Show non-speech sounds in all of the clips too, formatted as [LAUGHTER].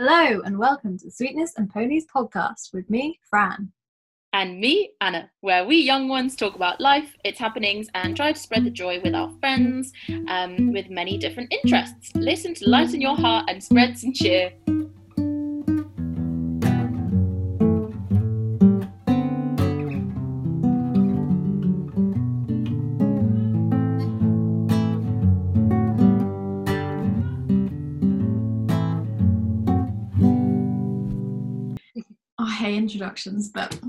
Hello, and welcome to the Sweetness and Ponies podcast with me, Fran. And me, Anna, where we young ones talk about life, its happenings, and try to spread the joy with our friends um, with many different interests. Listen to lighten your heart and spread some cheer. Hate introductions, but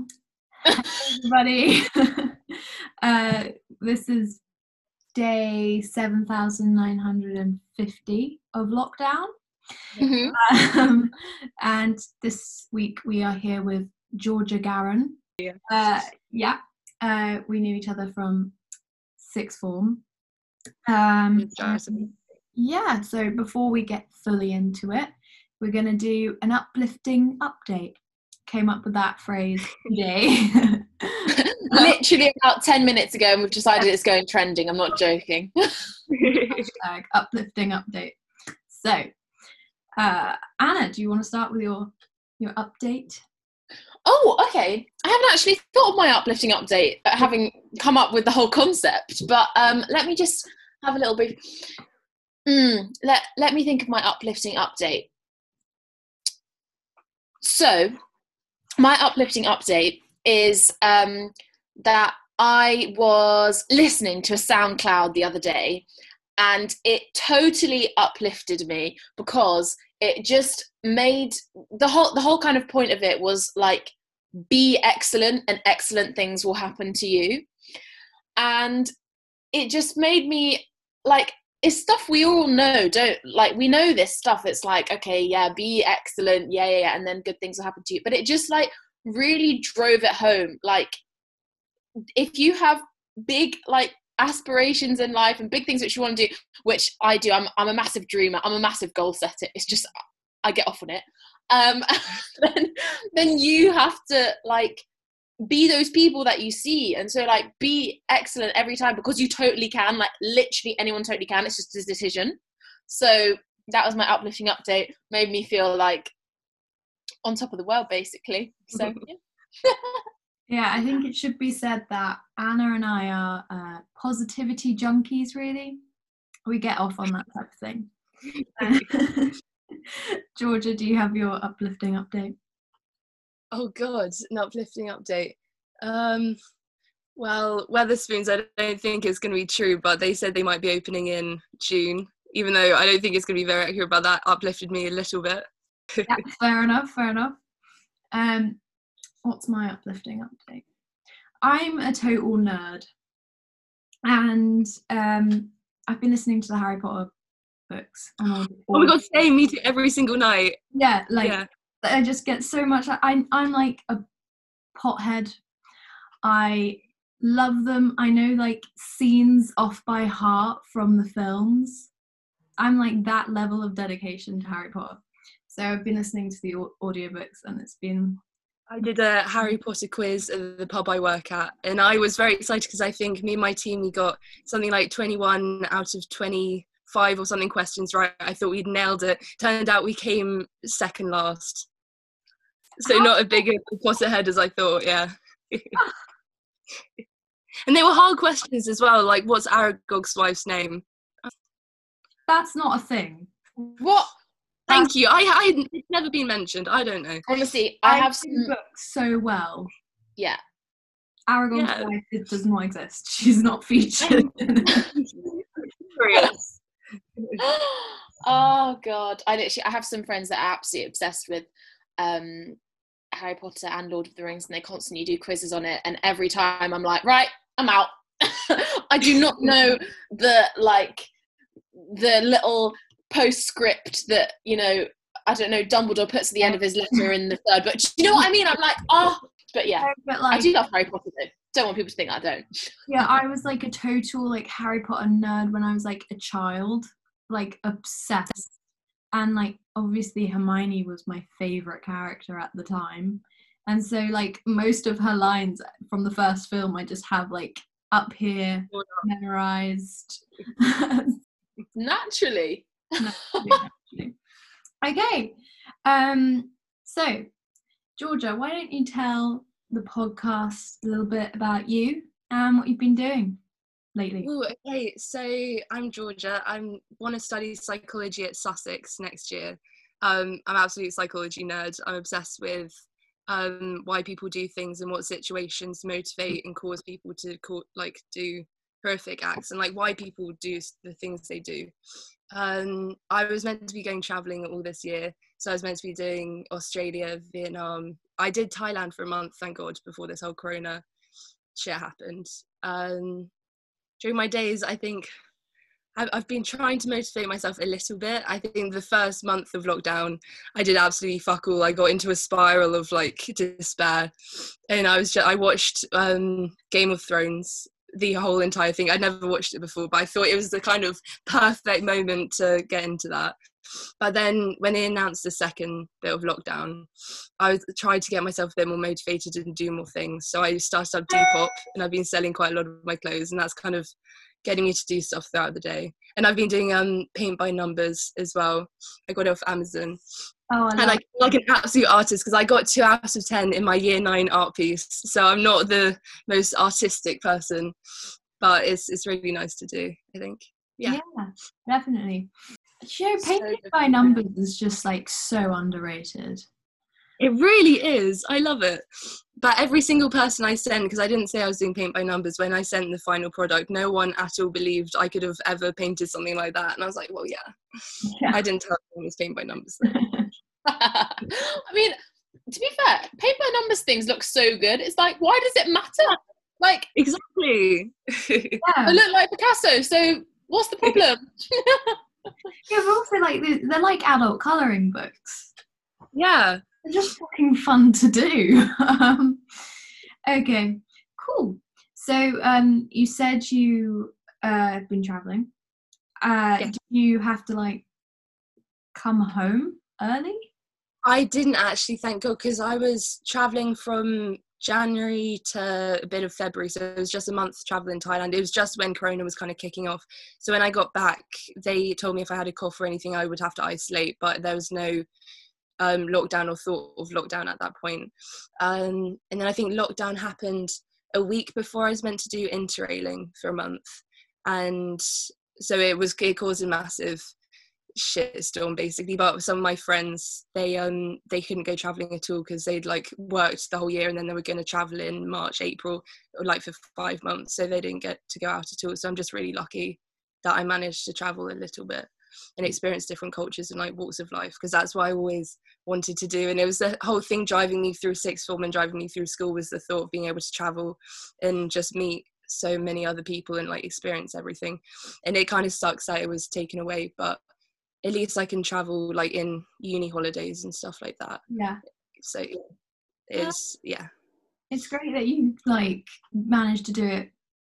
everybody. [LAUGHS] uh, this is day 7950 of lockdown. Mhm. Um, and this week we are here with Georgia Garran. Yeah. Uh, yeah. Uh, we knew each other from sixth form. Um, yeah, so before we get fully into it, we're going to do an uplifting update. Came up with that phrase today. [LAUGHS] Literally about 10 minutes ago, and we've decided it's going trending. I'm not joking. [LAUGHS] Hashtag uplifting update. So, uh, Anna, do you want to start with your your update? Oh, okay. I haven't actually thought of my uplifting update, uh, having come up with the whole concept. But um, let me just have a little brief. Mm, let Let me think of my uplifting update. So, my uplifting update is um, that I was listening to a SoundCloud the other day, and it totally uplifted me because it just made the whole the whole kind of point of it was like be excellent and excellent things will happen to you. And it just made me like it's stuff we all know don't like we know this stuff it's like okay yeah be excellent yeah yeah yeah and then good things will happen to you. But it just like really drove it home. Like if you have big like aspirations in life and big things which you want to do which i do i'm, I'm a massive dreamer i'm a massive goal setter it's just i get off on it um [LAUGHS] then then you have to like be those people that you see and so like be excellent every time because you totally can like literally anyone totally can it's just a decision so that was my uplifting update made me feel like on top of the world basically so [LAUGHS] yeah. Yeah, I think it should be said that Anna and I are uh, positivity junkies. Really, we get off on that type of thing. [LAUGHS] [LAUGHS] Georgia, do you have your uplifting update? Oh God, an uplifting update. Um, well, Wetherspoons, I don't think it's going to be true, but they said they might be opening in June. Even though I don't think it's going to be very accurate, but that uplifted me a little bit. yeah, [LAUGHS] fair enough, fair enough. Um, what's my uplifting update? I'm a total nerd, and um, I've been listening to the Harry Potter books. Oh my God, same. Me too. Every single night. Yeah, like yeah. I just get so much. I I'm like a pothead. I love them. I know like scenes off by heart from the films. I'm like that level of dedication to Harry Potter. So I've been listening to the audiobooks and it's been I did a Harry Potter quiz at the pub I work at, and I was very excited because I think me and my team we got something like 21 out of 25 or something questions right. I thought we'd nailed it. Turned out we came second last, so How- not a big Potter head as I thought. Yeah, [LAUGHS] and they were hard questions as well. Like, what's Aragog's wife's name? that's not a thing. what Thank you. I, I it's never been mentioned. I don't know. honestly i have know some books so well. yeah Aragog's Yeah. wife it does not exist. [LAUGHS] She's not featured. Curious. [LAUGHS] oh god i literally i have some friends that are absolutely obsessed with um harry potter and lord of the rings and they constantly do quizzes on it and every time i'm like right i'm out. [LAUGHS] I do not know the like the little postscript that you know i don't know dumbledore puts at the end of his letter in the third book. Do you know what i mean? I'm like oh but yeah. But i do love harry potter though. Don't want people to think i don't. [LAUGHS] Yeah, I was like a total like Harry Potter nerd when I was like a child, like obsessed. And like obviously Hermione was my favorite character at the time. And so like most of her lines from the first film I just have like up here memorized. [LAUGHS] naturally [LAUGHS] No, actually. okay. Um, so, Georgia, why don't you tell the podcast a little bit about you and what you've been doing lately? Ooh, okay, so I'm Georgia. I want to study psychology at Sussex next year. Um, I'm absolute psychology nerd. I'm obsessed with um, why people do things and what situations motivate and cause people to co- like do horrific acts and like why people do the things they do. Um, I was meant to be going traveling all this year, so I was meant to be doing Australia, Vietnam. I did Thailand for a month, thank God, before this whole Corona shit happened. Um, during my days, I think I've, been trying to motivate myself a little bit. I think the first month of lockdown, I did absolutely fuck all. I got into a spiral of like despair, and I was just, I watched um, Game of Thrones the whole entire thing. I'd never watched it before, but I thought it was the kind of perfect moment to get into that. But then when they announced the second bit of lockdown, I tried to get myself a bit more motivated and do more things. So I started up Depop and I've been selling quite a lot of my clothes and that's kind of getting me to do stuff throughout the day. And I've been doing um paint by numbers as well. I got it off Amazon. Oh, I and like like an absolute artist because I got two out of ten in my year nine art piece. So I'm not the most artistic person, but it's it's really nice to do. I think. Yeah, yeah definitely. You know, So painting by numbers is just like so underrated. It really is. I love it. But every single person I sent, because I didn't say I was doing paint by numbers, when I sent the final product, no one at all believed I could have ever painted something like that. And I was like, well, yeah. Yeah. I didn't tell them it was paint by numbers. [LAUGHS] [LAUGHS] I mean, to be fair, paper numbers things look so good. It's like, why does it matter? Like, exactly. [LAUGHS] Yeah, I look like Picasso, so what's the problem? [LAUGHS] yeah, but also like they're, they're like adult coloring books. yeah. They're just fucking fun to do. um, okay, cool. So um, you said you uh, have been traveling. Uh, Yeah. Do you have to like come home early? I didn't actually, thank God, because I was traveling from January to a bit of February. So it was just a month travel in Thailand. It was just when Corona was kind of kicking off. So when I got back, they told me if I had a cough or anything, I would have to isolate, but there was no um, lockdown or thought of lockdown at that point. Um, and then I think lockdown happened a week before I was meant to do interrailing for a month. And so it was, it caused a massive shitstorm basically but some of my friends they um they couldn't go traveling at all because they'd like worked the whole year and then they were going to travel in march april like for five months so they didn't get to go out at all so i'm just really lucky that i managed to travel a little bit and experience different cultures and like walks of life because that's what i always wanted to do and it was the whole thing driving me through sixth form and driving me through school was the thought of being able to travel and just meet so many other people and like experience everything and it kind of sucks that it was taken away but at least I can travel like in uni holidays and stuff like that. Yeah. So it's yeah. It's great that you like managed to do it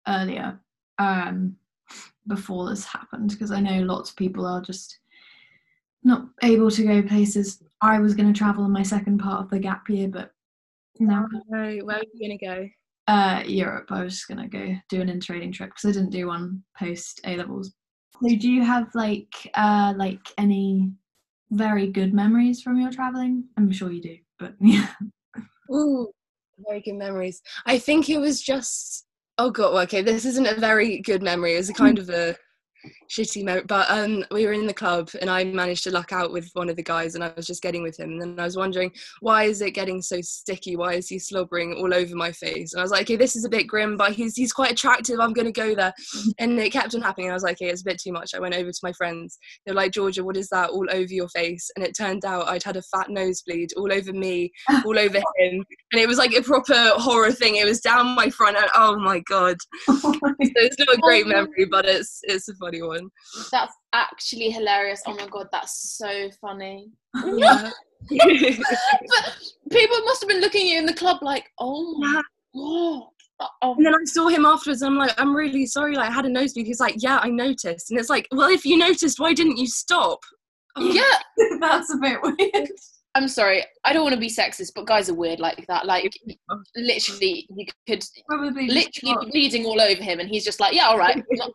earlier um, before this happened because I know lots of people are just not able to go places. I was going to travel in my second part of the gap year, but no, Right, where are you gonna go? uh, Europe. I was just going to go do an interrailing trip because I didn't do one post A levels. So, do you have like uh, like any very good memories from your traveling? I'm sure you do, but [LAUGHS] yeah. Ooh, very good memories. I think it was just oh god, okay, this isn't a very good memory. It was a kind of a shitty memory. But um we were in the club and I managed to luck out with one of the guys and I was just getting with him and then I was wondering why is it getting so sticky? Why is he slobbering all over my face? And I was like, okay, this is a bit grim, but he's he's quite attractive. I'm gonna go there. And it kept on happening. I was like, okay, it's a bit too much. I went over to my friends. They're like, Georgia, what is that all over your face? And it turned out I'd had a fat nosebleed all over me, all over [LAUGHS] him. And it was like a proper horror thing. It was down my front and oh my god. [LAUGHS] So it's not a great memory, but it's it's a funny one. That's actually hilarious. Oh my god, that's so funny. Yeah. [LAUGHS] But people must have been looking at you in the club like, oh my god. Oh, And then I saw him afterwards, and I'm like, I'm really sorry. Like, I had a nosebleed. He's like, Yeah, I noticed. And it's like, Well, if you noticed, why didn't you stop? Oh, yeah, [LAUGHS] That's a bit weird. I'm sorry. I don't want to be sexist, but guys are weird like that. Like, literally, you could Probably literally thought, be bleeding all over him, and he's just like, yeah, all right. [LAUGHS] Not-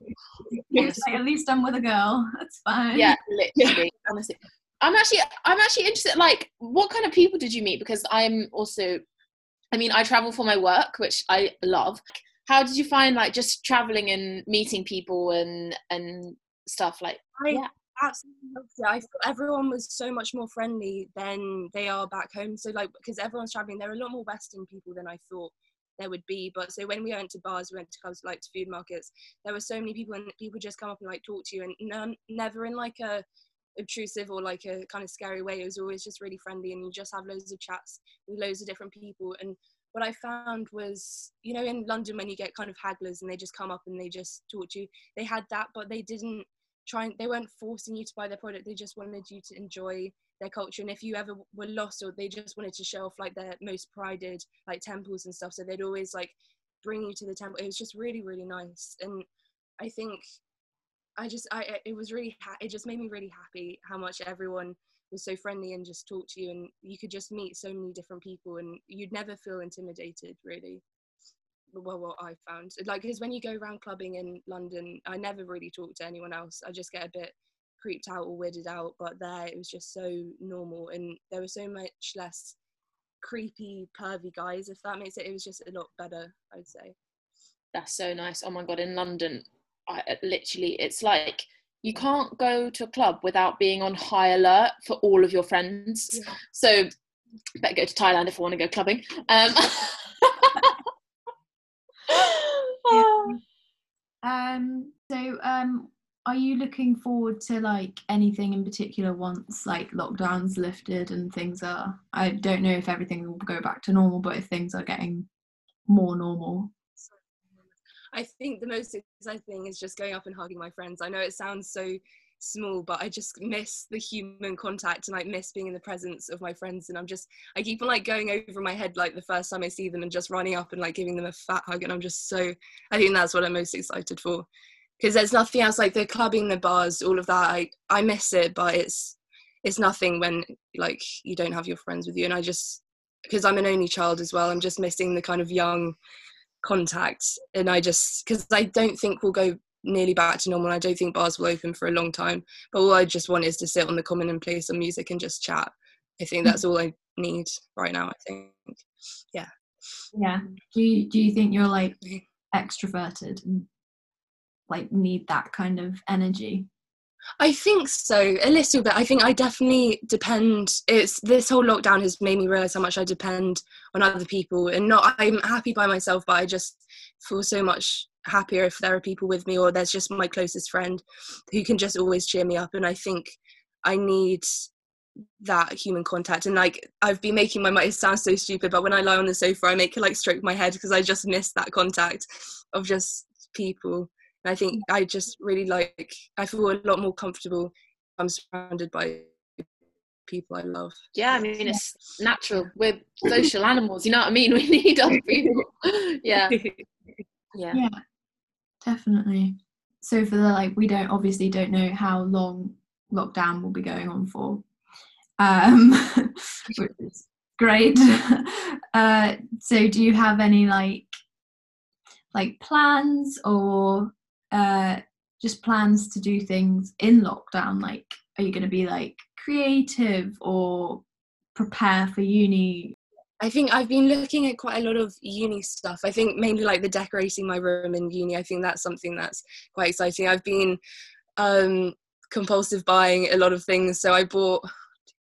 like, at least I'm with a girl. That's fine. yeah, [LAUGHS] literally, honestly. I'm actually I'm actually interested. Like, what kind of people did you meet? Because I'm also, I mean, I travel for my work, which I love. How did you find like just traveling and meeting people and and stuff like? I yeah. Absolutely loved it. I everyone was so much more friendly than they are back home. So like because everyone's traveling, there are a lot more Western people than I thought there would be. But so when we went to bars, we went to clubs, like to food markets, there were so many people and people just come up and like talk to you and none, never in like a obtrusive or like a kind of scary way. It was always just really friendly and you just have loads of chats with loads of different people. And what I found was, you know, in London when you get kind of hagglers and they just come up and they just talk to you, they had that, but they didn't try and they weren't forcing you to buy their product. They just wanted you to enjoy their culture. And if you ever were lost or they just wanted to show off like their most prided like temples and stuff, so they'd always like bring you to the temple. It was just really, really nice. And I think I just I it was really ha- it just made me really happy how much everyone was so friendly and just talked to you and you could just meet so many different people and you'd never feel intimidated really well what i found like because when you go around clubbing in london i never really talk to anyone else i just get a bit creeped out or weirded out but there it was just so normal and there was so much less creepy pervy guys if that makes it it was just a lot better i'd say that's so nice oh my god in london I, literally it's like you can't go to a club without being on high alert for all of your friends. Yeah. So better go to Thailand if I want to go clubbing. Um, [LAUGHS] yeah. um so um are you looking forward to like anything in particular once like lockdowns lifted and things are I don't know if everything will go back to normal but if things are getting more normal I think the most exciting thing is just going up and hugging my friends. I know it sounds so small, but I just miss the human contact and like miss being in the presence of my friends. And I'm just, I keep on like going over my head like the first time I see them and just running up and like giving them a fat hug. And I'm just so, I think that's what I'm most excited for. Because there's nothing else like the clubbing, the bars, all of that. I, I miss it, but it's, it's nothing when like you don't have your friends with you. And I just, because I'm an only child as well, I'm just missing the kind of young contact and i just because i don't think we'll go nearly back to normal. I don't think bars will open for a long time but all i just want is to sit on the common and play some music and just chat. I think that's all i need right now i think. Yeah. Yeah. Do you do you think you're like mm-hmm. extroverted and like need that kind of energy I think so, a little bit. I think I definitely depend. It's this whole lockdown has made me realize how much I depend on other people, and not. I'm happy by myself, but I just feel so much happier if there are people with me, or there's just my closest friend who can just always cheer me up. And I think I need that human contact. And like I've been making my mind. It sounds so stupid, but when I lie on the sofa, I make like stroke my head because I just miss that contact of just people. And I think I just really like, I feel a lot more comfortable. I'm surrounded by people I love. Yeah, I mean, it's natural. We're social animals, you know what I mean? [LAUGHS] We need other [LAUGHS] people. yeah. Yeah. Yeah, definitely. So for the like, we don't obviously don't know how long lockdown will be going on for, um, [LAUGHS] which is great. Uh, so do you have any like like plans or uh, just plans to do things in lockdown? Like, are you going to be like creative or prepare for uni? I think I've been looking at quite a lot of uni stuff. I think mainly like the decorating my room in uni. I think that's something that's quite exciting. I've been um, compulsive buying a lot of things. So I bought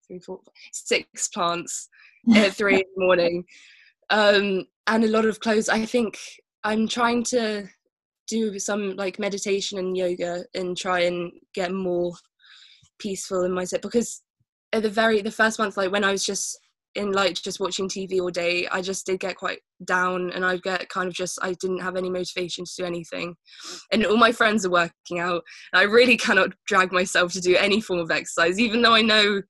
three, four, six plants [LAUGHS] at three in the morning um, and a lot of clothes. I think I'm trying to do some like meditation and yoga and try and get more peaceful in mindset because at the very the first month like when i was just in like just watching tv all day i just did get quite down and i get kind of just i didn't have any motivation to do anything and all my friends are working out i really cannot drag myself to do any form of exercise even though i know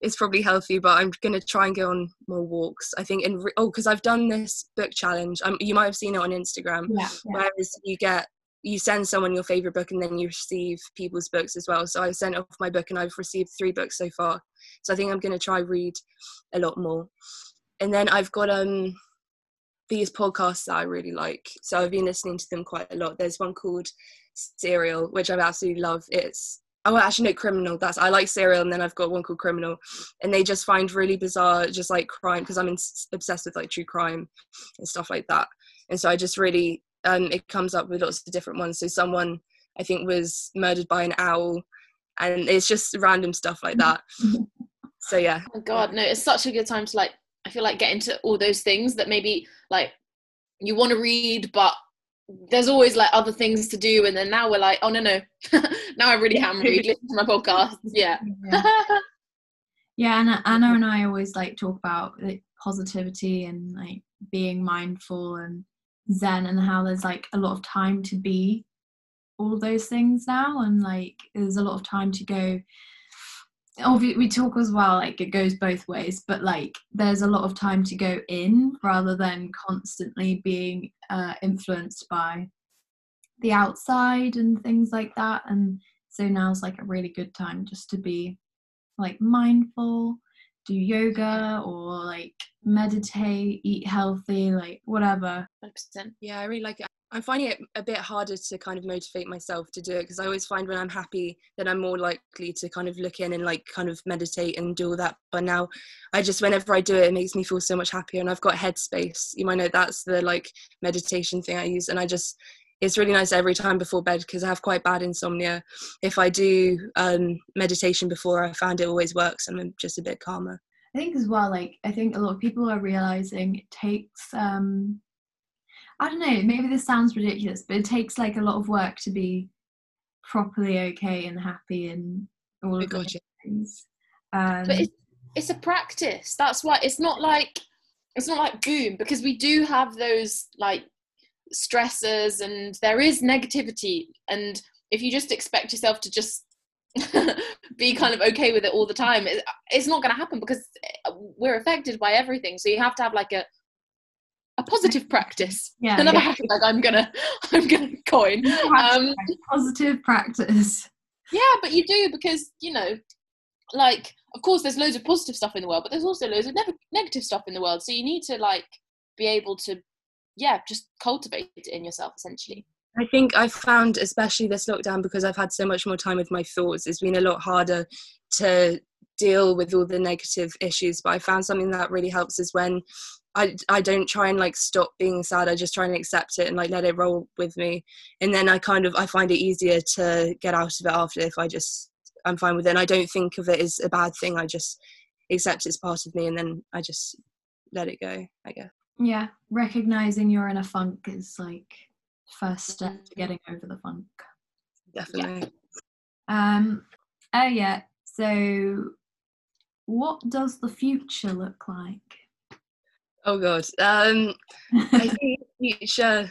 it's probably healthy but i'm going to try and go on more walks i think in, re- oh because i've done this book challenge um, you might have seen it on instagram yeah, yeah. whereas you get you send someone your favorite book and then you receive people's books as well. So i sent off my book and i've received three books so far. So i think i'm going to try read a lot more. And then i've got um these podcasts that i really like. So i've been listening to them quite a lot. There's one called serial which i absolutely love. It's oh actually no criminal. That's i like serial and then i've got one called criminal. And they just find really bizarre just like crime because i'm in, obsessed with like true crime and stuff like that. And so i just really um it comes up with lots of different ones. So someone i think was murdered by an owl and it's just random stuff like that. [LAUGHS] So yeah. Oh god no it's such a good time to like i feel like get into all those things that maybe like you want to read but there's always like other things to do and then now we're like oh no no. [LAUGHS] Now i really can read listen to my podcast. Yeah. Yeah, [LAUGHS] yeah anna, anna and i always like talk about like positivity and like being mindful and zen and how there's like a lot of time to be all those things now and like there's a lot of time to go. Obviously we talk as well like it goes both ways but like there's a lot of time to go in rather than constantly being uh, influenced by the outside and things like that and so now's like a really good time just to be like mindful do yoga or like meditate eat healthy like whatever 100% yeah i really like it I'm finding it a bit harder to kind of motivate myself to do it because I always find when I'm happy that I'm more likely to kind of look in and like kind of meditate and do all that. But now I just, whenever I do it, it makes me feel so much happier. And I've got Headspace. You might know that's the like meditation thing I use. And I just, it's really nice every time before bed because I have quite bad insomnia. If I do um, meditation before, I found it always works and I'm just a bit calmer. I think as well, like, I think a lot of people are realizing it takes, um, I don't know, maybe this sounds ridiculous, but it takes like a lot of work to be properly okay and happy and all of those things. Um, but it's, it's a practice. That's why it's not like it's not like boom because we do have those like stressors and there is negativity and if you just expect yourself to just [LAUGHS] be kind of okay with it all the time it's not going to happen because we're affected by everything so you have to have like a a positive practice. Yeah, another yeah. hashtag I'm gonna [LAUGHS] I'm gonna coin. Um, positive practice. yeah, but you do because you know, like of course there's loads of positive stuff in the world, but there's also loads of ne- negative stuff in the world. So you need to like be able to, yeah, just cultivate it in yourself essentially. I think I've found, especially this lockdown, because I've had so much more time with my thoughts, it's been a lot harder to deal with all the negative issues. But I found something that really helps is when I, I don't try and like stop being sad i just try and accept it and like let it roll with me and then i kind of i find it easier to get out of it after if i just i'm fine with it and i don't think of it as a bad thing i just accept it's part of me and then i just let it go i guess Yeah, recognizing you're in a funk is like first step to getting over the funk. definitely Um, oh yeah. So, what does the future look like? oh god um I think the future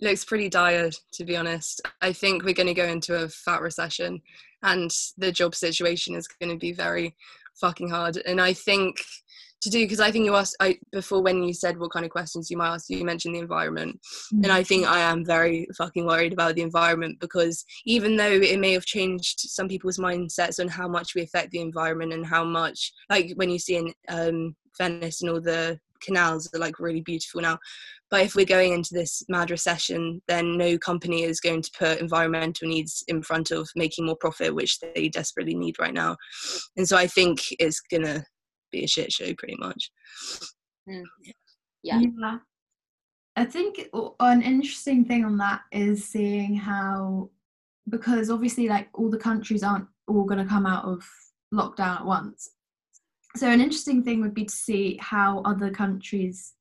looks pretty dire, to be honest. I think we're going to go into a fat recession, and the job situation is going to be very fucking hard. And I think to do because I think you asked I before when you said what kind of questions you might ask, you mentioned the environment, and I think I am very fucking worried about the environment because even though it may have changed some people's mindsets on how much we affect the environment and how much, like when you see in um, Venice and all the canals are like really beautiful now. But if we're going into this mad recession, then no company is going to put environmental needs in front of making more profit, which they desperately need right now. And so I think it's gonna be a shit show pretty much. Mm. Yeah. Yeah. I think an interesting thing on that is seeing how, because obviously, like all the countries aren't all going to come out of lockdown at once. So, an interesting thing would be to see how other countries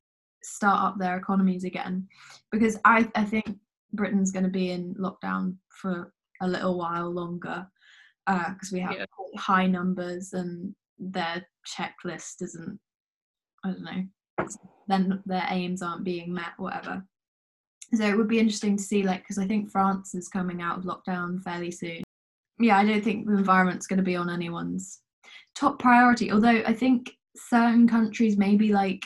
start up their economies again, because I, I think Britain's going to be in lockdown for a little while longer because we have Yeah. high numbers and their checklist isn't, I don't know, then their aims aren't being met, whatever. So it would be interesting to see, like, because I think France is coming out of lockdown fairly soon. Yeah, I don't think the environment's going to be on anyone's top priority. Although I think certain countries, maybe like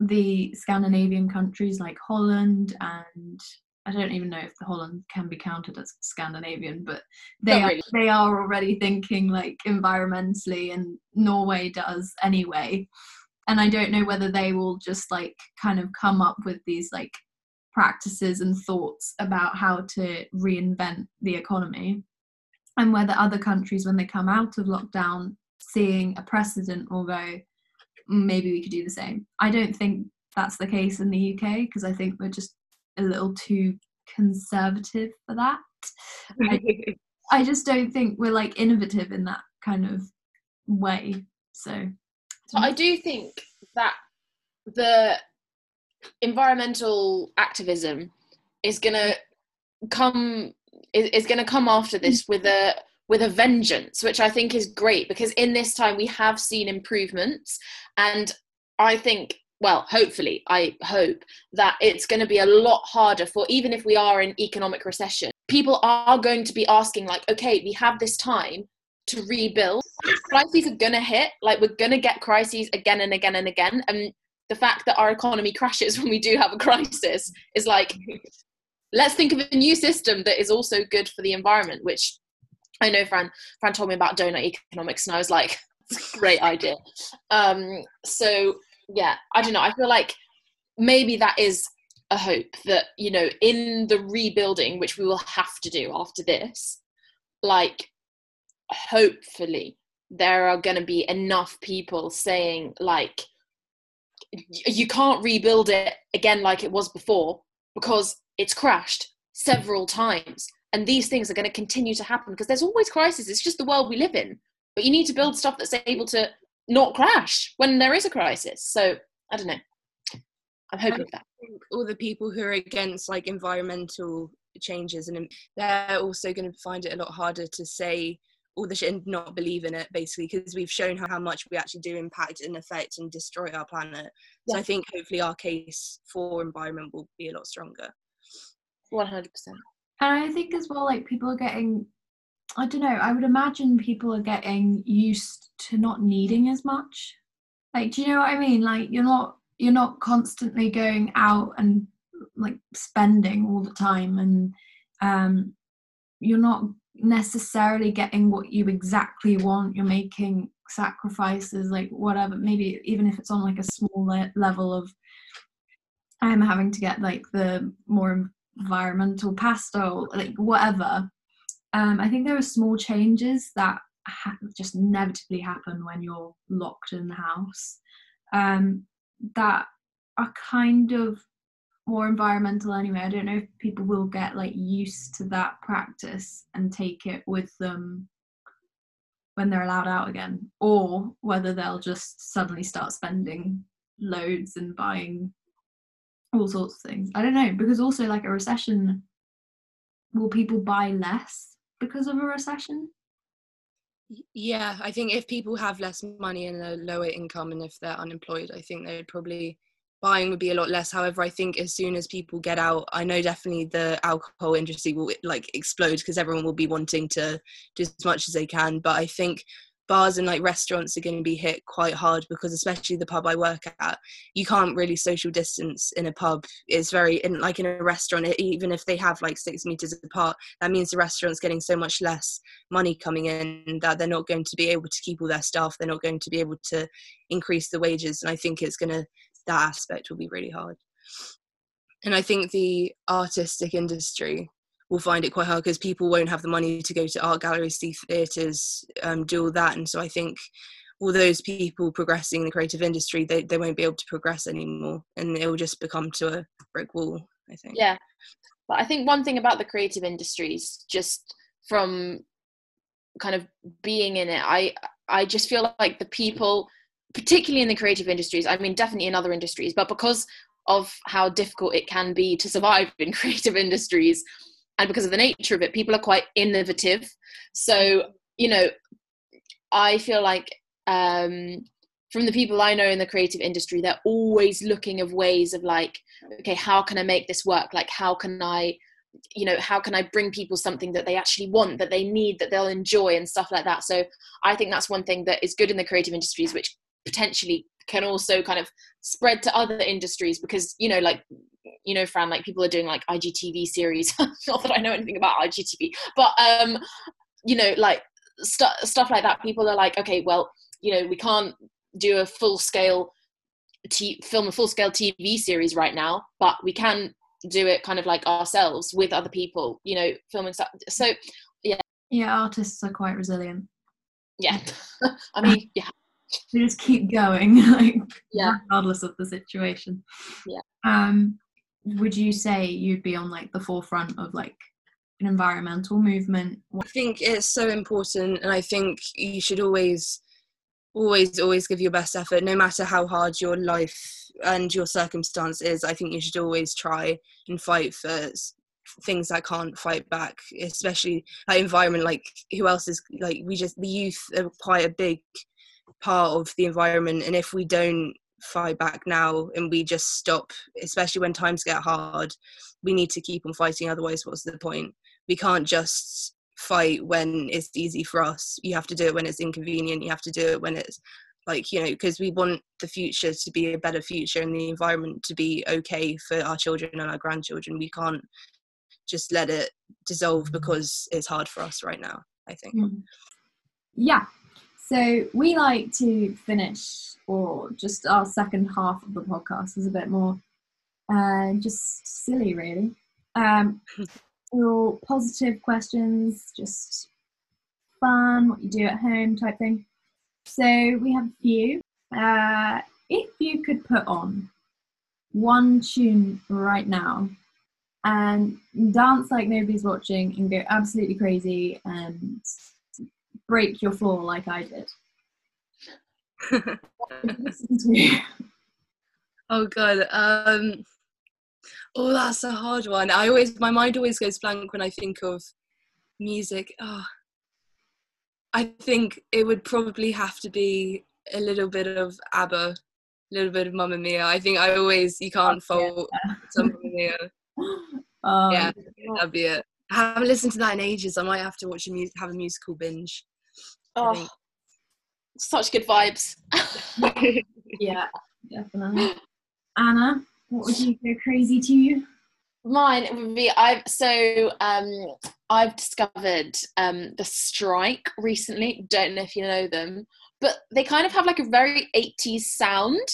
the Scandinavian countries, like Holland, and I don't even know if the Holland can be counted as Scandinavian, but they are, really. they are already thinking like environmentally, and Norway does anyway and I don't know whether they will just like kind of come up with these like practices and thoughts about how to reinvent the economy. and whether other countries when they come out of lockdown seeing a precedent will go "Mm, maybe we could do the same i don't think that's the case in the uk because i think we're just a little too conservative for that. I, [LAUGHS] I just don't think we're like innovative in that kind of way so. I do think that the environmental activism is gonna come is, is gonna come after this mm. with a with a vengeance, which I think is great because in this time we have seen improvements, and I think well, hopefully, I hope that it's going to be a lot harder for even if we are in economic recession, people are going to be asking, like, okay, we have this time to rebuild. Crises are going to hit, like, we're going to get crises again and again and again. And the fact that our economy [LAUGHS] crashes when we do have a crisis is like, let's think of a new system that is also good for the environment, which I know Fran, Fran told me about donut economics, and I was like, [LAUGHS] great idea. Um, so yeah, I don't know. I feel like maybe that is a hope that you know in the rebuilding, which we will have to do after this, like hopefully there are going to be enough people saying like you can't rebuild it again like it was before because it's crashed several times and these things are going to continue to happen because there's always crisis it's just the world we live in but you need to build stuff that's able to not crash when there is a crisis. So I don't know. I'm hoping that. All the people who are against like environmental changes and um, they're also going to find it a lot harder to say all the shit and not believe in it basically because we've shown how, how much we actually do impact and affect and destroy our planet yeah. so i think hopefully our case for environment will be a lot stronger 100% and i think as well like people are getting I don't know. I would imagine people are getting used to not needing as much. Like, do you know what I mean? Like, you're not you're not constantly going out and like spending all the time, and um, you're not necessarily getting what you exactly want. You're making sacrifices, like whatever. Maybe even if it's on like a small le- level of, I'm having to get like the more environmental pasta, or like whatever um, I think there are small changes that ha- just inevitably happen when you're locked in the house um, that are kind of more environmental anyway. I don't know if people will get like used to that practice and take it with them when they're allowed out again, or whether they'll just suddenly start spending loads and buying all sorts of things. I don't know because also like a recession, will people buy less? Because of a recession? Yeah, I think if people have less money and a lower income and if they're unemployed, I think they'd probably buying would be a lot less. However, I think as soon as people get out, I know definitely the alcohol industry will like explode because everyone will be wanting to do as much as they can. But I think bars and like restaurants are going to be hit quite hard because especially the pub I work at, you can't really social distance in a pub. It's very in like in a restaurant, even if they have like six meters apart, that means the restaurant's getting so much less money coming in that they're not going to be able to keep all their staff. They're not going to be able to increase the wages, and I think it's going to that aspect will be really hard. And I think the artistic industry will find it quite hard because people won't have the money to go to art galleries, see theatres, um, do all that. And so I think all those people progressing in the creative industry, they, they won't be able to progress anymore and it will just become to a brick wall, I think. Yeah. But I think one thing about the creative industries, just from kind of being in it, I I just feel like the people, particularly in the creative industries, I mean definitely in other industries, but because of how difficult it can be to survive in [LAUGHS] creative industries, and because of the nature of it people are quite innovative. So you know i feel like um from the people i know in the creative industry they're always looking of ways of like okay how can i make this work? Like how can i you know how can i bring people something that they actually want that they need that they'll enjoy and stuff like that. So i think that's one thing that is good in the creative industries which potentially can also kind of spread to other industries because you know like you know fran like people are doing like igtv series [LAUGHS] not that i know anything about igtv but um you know like st- stuff like that people are like okay well you know we can't do a full scale t- film a full scale tv series right now but we can do it kind of like ourselves with other people you know filming stuff so yeah Yeah, artists are quite resilient. Yeah, [LAUGHS] [LAUGHS] I mean, yeah, They just keep going, like yeah. regardless of the situation. Yeah. Um, would you say you'd be on like the forefront of like an environmental movement? I think it's so important, and I think you should always, always, always give your best effort, no matter how hard your life and your circumstance is. I think you should always try and fight for things that can't fight back, especially that environment. Like, who else is like we just the youth are quite a big part of the environment, and if we don't fight back now and we just stop, especially when times get hard, we need to keep on fighting. Otherwise, what's the point? we can't just fight when it's easy for us you have to do it when it's inconvenient you have to do it when it's like you know because we want the future to be a better future and the environment to be okay for our children and our grandchildren we can't just let it dissolve because it's hard for us right now i think Mm. Yeah. So we like to finish, or just our second half of the podcast is a bit more uh, just silly, really. Um, [LAUGHS] all positive questions, just fun, what you do at home type thing. So we have a few. Uh, if you could put on one tune right now and dance like nobody's watching and go absolutely crazy and break your floor like I did. [LAUGHS] Oh god um oh that's a hard one. I always my mind always goes blank when i think of music. Oh i think it would probably have to be a little bit of abba a little bit of mamma mia. I think i always you can't fault some mamma mia. [LAUGHS] Um, yeah that'd be it. I haven't listened to that in ages. I might have to watch a music have a musical binge Oh, think. such good vibes. [LAUGHS] yeah, definitely. Anna, what would [SIGHS] you go crazy to you? Mine would be I've so um I've discovered um the strike recently. Don't know if you know them, but they kind of have like a very 80s sound.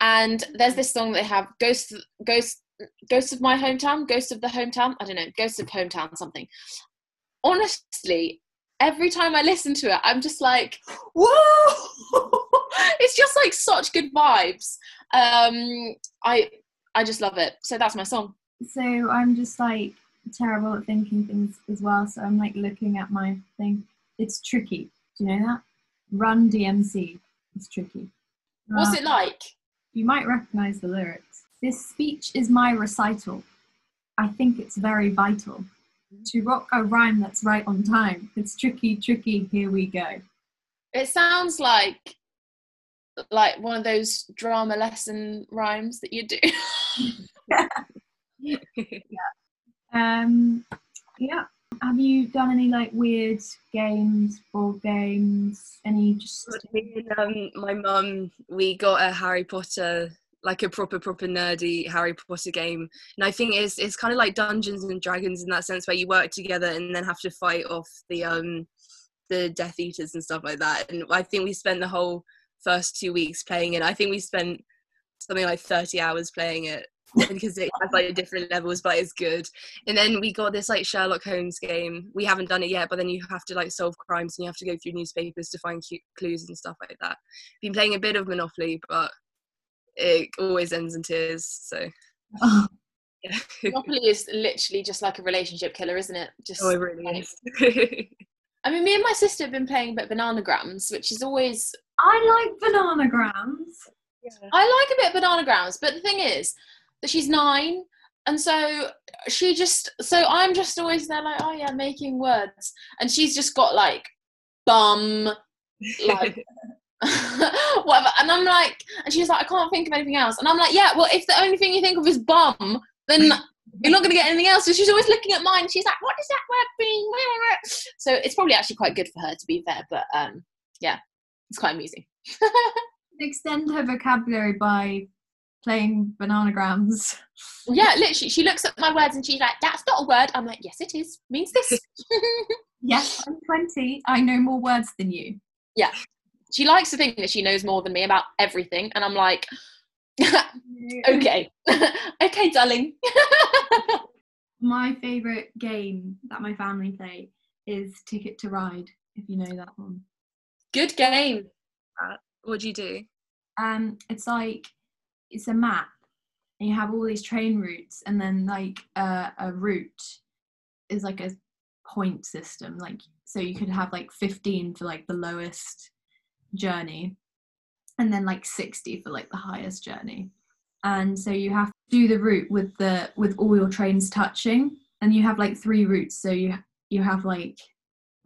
And there's this song they have Ghost Ghost Ghost of My Hometown, Ghost of the Hometown, I don't know, Ghost of Hometown something. Honestly, every time I listen to it, I'm just like, whoa! [LAUGHS] it's just like such good vibes. Um I I just love it. So that's my song. So I'm just like terrible at thinking things as well. So I'm like looking at my thing. It's tricky. Do you know that? Run DMC. It's tricky. What's Uh, it like? You might recognize the lyrics. This speech is my recital. I think it's very vital. To rock a rhyme that's right on time. It's tricky, tricky, here we go. It sounds like like one of those drama lesson rhymes that you do. Yeah. [LAUGHS] [LAUGHS] Um, yeah. Have you done any like weird games, board games? Any just Me and um, my mum, we got a Harry Potter, like a proper, proper nerdy Harry Potter game, and I think it's it's kind of like Dungeons and Dragons in that sense, where you work together and then have to fight off the um the Death Eaters and stuff like that. And I think we spent the whole first two weeks playing it. I think we spent something like thirty hours playing it [LAUGHS] because it has like different levels, but it's good. And then we got this like Sherlock Holmes game. We haven't done it yet, but then you have to like solve crimes and you have to go through newspapers to find clues and stuff like that. Been playing a bit of Monopoly, but it always ends in tears. So oh, [LAUGHS] yeah, Monopoly is literally just like a relationship killer, isn't it? Just oh, it really is. [LAUGHS] I mean, me and my sister have been playing a bit of Bananagrams, which is always I like bananagrams. I like a bit of Bananagrams, but the thing is that she's nine, and so she just so I'm just always there like, oh yeah, making words, and she's just got like bum, like [LAUGHS] [LAUGHS] whatever, and I'm like, and she's like, I can't think of anything else, and I'm like, yeah, well, if the only thing you think of is bum, then [LAUGHS] you're not going to get anything else. So she's always looking at mine. She's like, what does that word mean? So it's probably actually quite good for her to be fair, but um, yeah, it's quite amusing. [LAUGHS] Extend her vocabulary by playing bananagrams. Yeah, literally, she looks at my words and she's like, "That's not a word." I'm like, "Yes, it is. Means this." Yes, I'm 20. I know more words than you. She likes to think that she knows more than me about everything, and I'm like, [LAUGHS] "Okay, [LAUGHS] okay, darling." [LAUGHS] My favourite game that my family play is Ticket to Ride, if you know that one. Good game. What do you do? Um, it's like it's a map, and you have all these train routes, and then like uh, a route is like a point system. Like so, you could have like fifteen for like the lowest journey, and then like sixty for like the highest journey. And so you have to do the route with the with all your trains touching, and you have like three routes. So you you have like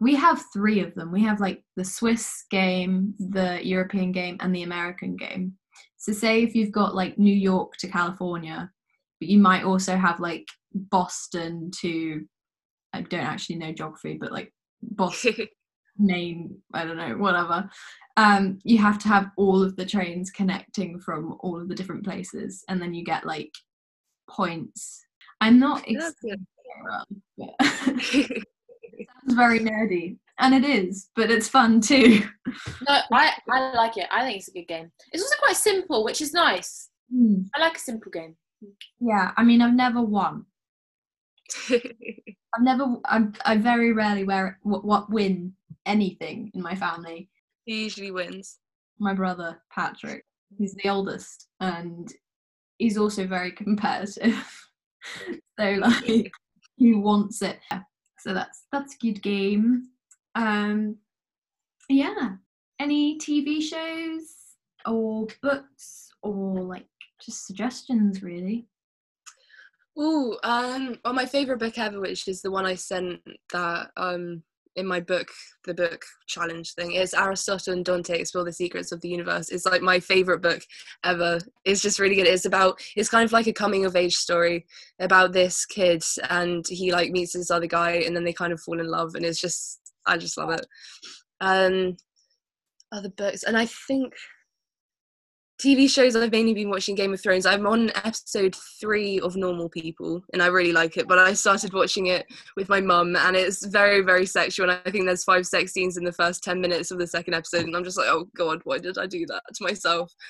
we have three of them. We have like the Swiss game, the European game, and the American game. So, say if you've got like New York to California, but you might also have like Boston to, I don't actually know geography, but like Boston, [LAUGHS] Maine, I don't know, whatever. Um, you have to have all of the trains connecting from all of the different places, and then you get like points. I'm not it but [LAUGHS] sounds very nerdy, and it is, but it's fun too. [LAUGHS] No, I, I like it. I think it's a good game. It's also quite simple, which is nice. Hmm. I like a simple game. Yeah, I mean, I've never won. [LAUGHS] I've never. I, I very rarely wear what win anything in my family. He usually wins. My brother Patrick, he's the oldest, and he's also very competitive. [LAUGHS] so like, he wants it. So that's that's a good game. Um, yeah. Any TV shows or books or like just suggestions, really? Ooh, um, well, my favorite book ever, which is the one I sent that um in my book, the book challenge thing, is Aristotle and Dante Explore the Secrets of the Universe. It's like my favorite book ever. It's just really good. It's about it's kind of like a coming of age story about this kid and he like meets this other guy and then they kind of fall in love and it's just I just love it. Um other books and I think TV shows I've mainly been watching Game of Thrones. I'm on episode three of Normal People and I really like it, but I started watching it with my mum and it's very, very sexual. And I think there's five sex scenes in the first 10 minutes of the second episode. And I'm just like, oh God, why did I do that to myself? [LAUGHS]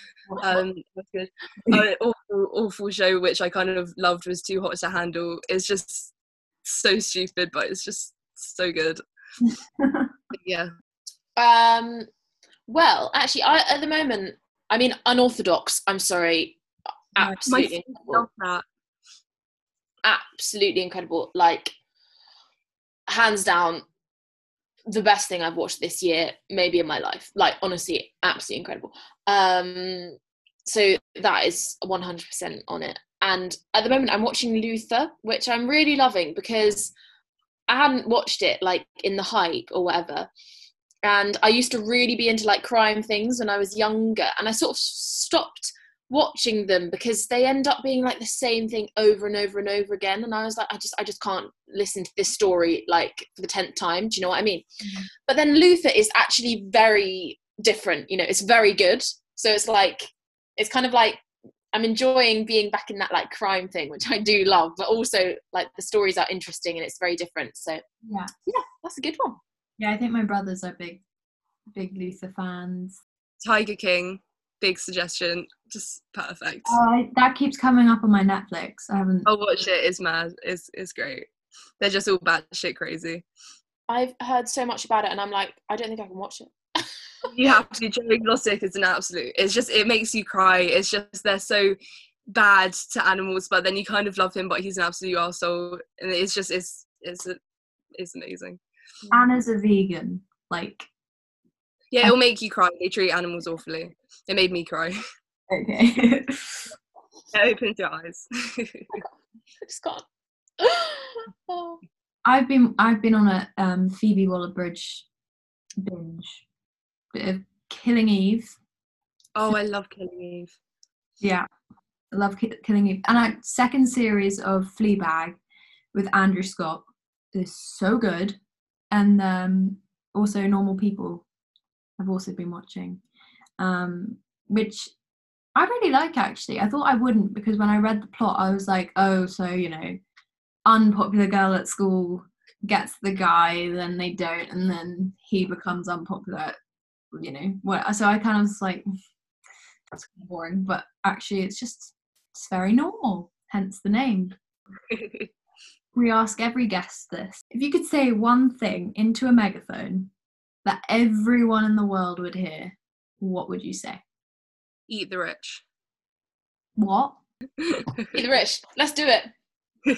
Um, that's good. Uh, awful, awful show, which I kind of loved, was Too Hot to Handle. It's just so stupid, but it's just so good. [LAUGHS] yeah. Um, well, actually, I at the moment, I mean, unorthodox. I'm sorry, absolutely, love incredible, that. absolutely incredible. Like, hands down, the best thing I've watched this year, maybe in my life. Like, honestly, absolutely incredible. Um, so that is 100% on it. And at the moment, I'm watching Luther, which I'm really loving because I hadn't watched it like in the hype or whatever. And I used to really be into like crime things when I was younger, and I sort of stopped watching them because they end up being like the same thing over and over and over again. And I was like, I just, I just can't listen to this story like for the tenth time. Do you know what I mean? Mm-hmm. But then Luther is actually very different. You know, it's very good. So it's like, it's kind of like I'm enjoying being back in that like crime thing, which I do love, but also like the stories are interesting and it's very different. So Yeah. yeah, that's a good one. Yeah, I think my brothers are big, big Luther fans. Tiger King, big suggestion. Just perfect. Oh, that keeps coming up on my Netflix. I haven't. I'll watch it. It's mad. It's it's great. They're just all batshit crazy. I've heard so much about it and I'm like, I don't think I can watch it. [LAUGHS] You have to. Joe Exotic is an absolute. It's just it makes you cry. It's just they're so bad to animals, but then you kind of love him, but he's an absolute arsehole. And it's just it's it's it's amazing. Anna's a vegan. Like, Yeah, it'll make you cry. They treat animals awfully. It made me cry. okay. [LAUGHS] It opens your eyes. I just can't. oh. I've been I've been on a um, Phoebe Waller-Bridge binge. Bit of Killing Eve. oh, I love Killing Eve. Yeah, I love Ki- Killing Eve. And I second series of Fleabag with Andrew Scott is so good. And um, also Normal People. I've also been watching, um, which I really like actually. I thought I wouldn't because when I read the plot, I was like, oh, so you know, unpopular girl at school gets the guy, then they don't, and then he becomes unpopular. You know, what? So I kind of was like, that's kind of boring. But actually, it's just it's very normal. Hence the name. [LAUGHS] we ask every guest this. If you could say one thing into a megaphone that everyone in the world would hear, what would you say? Eat the rich. What? [LAUGHS] Eat the rich. Let's do it.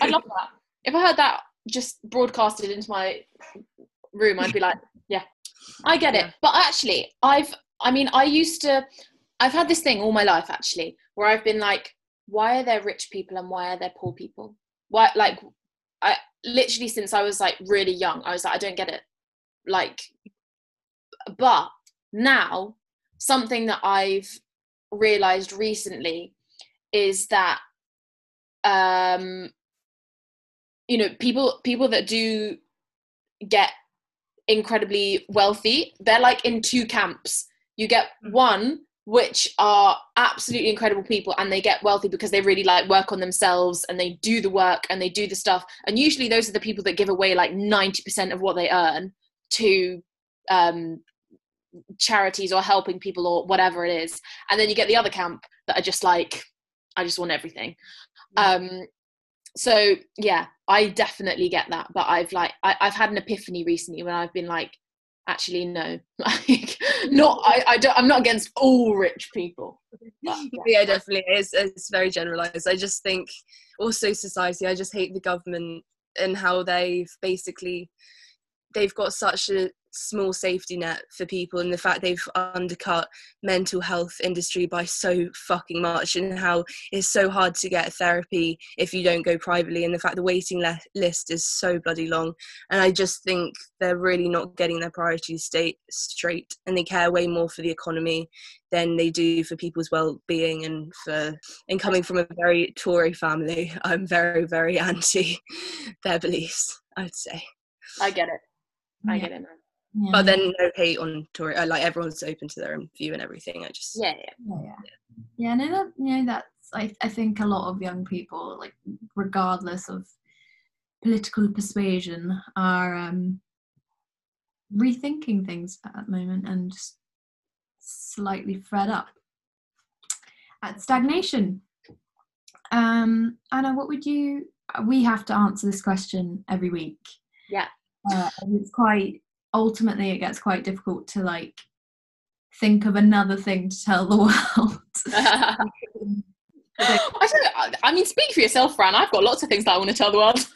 I'd love that. If I heard that just broadcasted into my room, I'd be like, yeah, I get it. But actually, I've, I mean, I used to, I've had this thing all my life actually, where I've been like, why are there rich people and why are there poor people? Why, like, I literally since I was like really young, I was like, I don't get it. Like, but now something that I've realized recently is that um you know people people that do get incredibly wealthy they're like in two camps you get one which are absolutely incredible people and they get wealthy because they really like work on themselves and they do the work and they do the stuff. And usually those are the people that give away like 90% of what they earn to um charities or helping people or whatever it is. And then you get the other camp that are just like i just want everything. Um so yeah i definitely get that but i've like I, i've had an epiphany recently when i've been like actually no [LAUGHS] like not I, I don't i'm not against all rich people but, [LAUGHS] yeah. yeah, definitely. It's, it's very generalized. I just think also society, I just hate the government and how they've basically they've got such a small safety net for people and the fact they've undercut mental health industry by so fucking much and how it's so hard to get therapy if you don't go privately and the fact the waiting le- list is so bloody long and i just think they're really not getting their priorities state straight and they care way more for the economy than they do for people's well-being and for and coming from a very tory family i'm very very [LAUGHS] anti their beliefs i'd say i get it i Yeah. get it man. Yeah. but then no hate on Tory. uh, Like everyone's open to their own view and everything. I just yeah yeah yeah, yeah. Yeah, no, that, you know, that's, I, I think a lot of young people, like, regardless of political persuasion, are um, rethinking things at the moment and just slightly fed up at stagnation. Um, Anna, what would you, we have to answer this question every week. Yeah. Uh, it's quite, ultimately, it gets quite difficult to, like, think of another thing to tell the [LAUGHS] world. [LAUGHS] I. I- mean, speak for yourself, Fran. I've got lots of things that I want to tell the world. [LAUGHS]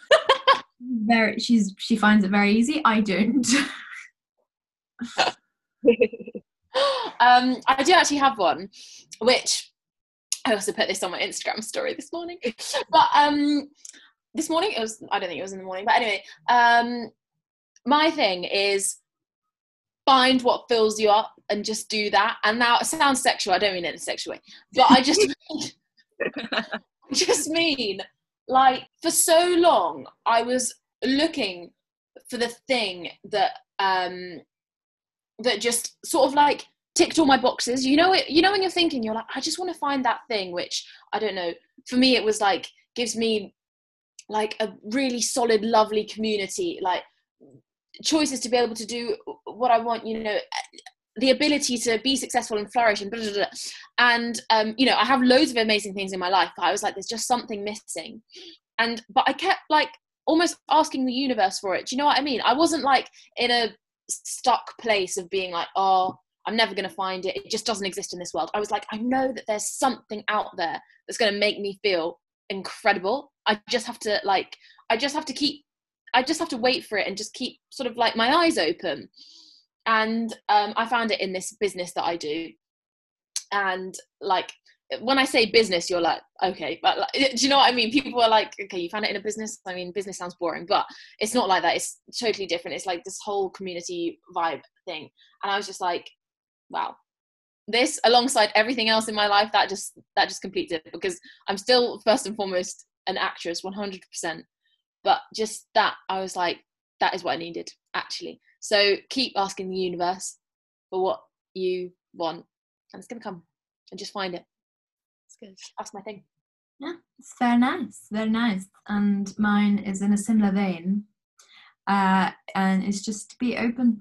very she's she finds it very easy i don't um, I do actually have one, which I also put this on my Instagram story this morning. But um, this morning it was. I don't think it was in the morning, but anyway, um, my thing is find what fills you up and just do that. And now it sounds sexual. I don't mean it in a sexual way, but I just [LAUGHS] just mean like for so long I was looking for the thing that um that just sort of like ticked all my boxes. You know it you know when you're thinking you're like I just want to find that thing which I don't know. For me it was like gives me like a really solid lovely community like choices to be able to do what I want, you know, the ability to be successful and flourish and blah, blah, blah. and um, you know i have loads of amazing things in my life but i was like there's just something missing. And but i kept like almost asking the universe for it. Do you know what i mean? I wasn't like in a stuck place of being like oh i'm never going to find it. It just doesn't exist in this world. I was like i know that there's something out there that's going to make me feel incredible. I just have to like i just have to keep i just have to wait for it and just keep sort of like my eyes open and um, I found it in this business that I do. And like when I say business, you're like, okay, but like, [LAUGHS] do you know what I mean? People are like, okay, you found it in a business. I mean, business sounds boring, but it's not like that. It's totally different. It's like this whole community vibe thing. And I was just like, wow, this alongside everything else in my life that just that just completes it because I'm still first and foremost an actress, 100%. But just that, I was like, that is what I needed actually. So keep asking the universe for what you want, and it's gonna come. And just find it. It's good. That's my thing. Yeah, it's very nice, very nice. And mine is in a similar vein. Uh, and it's just to be open,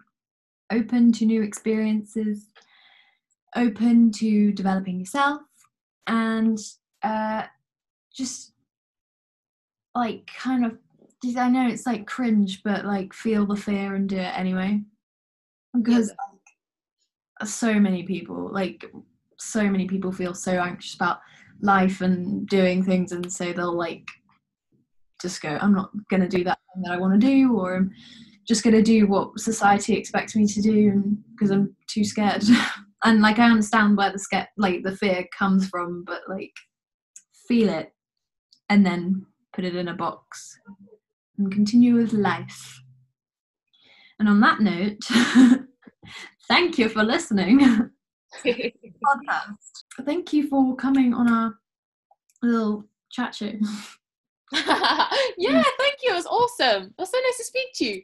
open to new experiences, open to developing yourself, and uh, just like kind of I know it's like cringe, but like feel the fear and do it anyway. Because like, so many people, like so many people, feel so anxious about life and doing things, and so they'll like just go, "I'm not gonna do that thing that I want to do," or "I'm just gonna do what society expects me to do," and because I'm too scared. [LAUGHS] and like I understand where the scare, like the fear comes from, but like feel it and then put it in a box and continue with life. And on that note, [LAUGHS] thank you for listening. podcast. [LAUGHS] [LAUGHS] Thank you for coming on our little chat show. yeah, thank you. It was awesome. It was so nice to speak to you.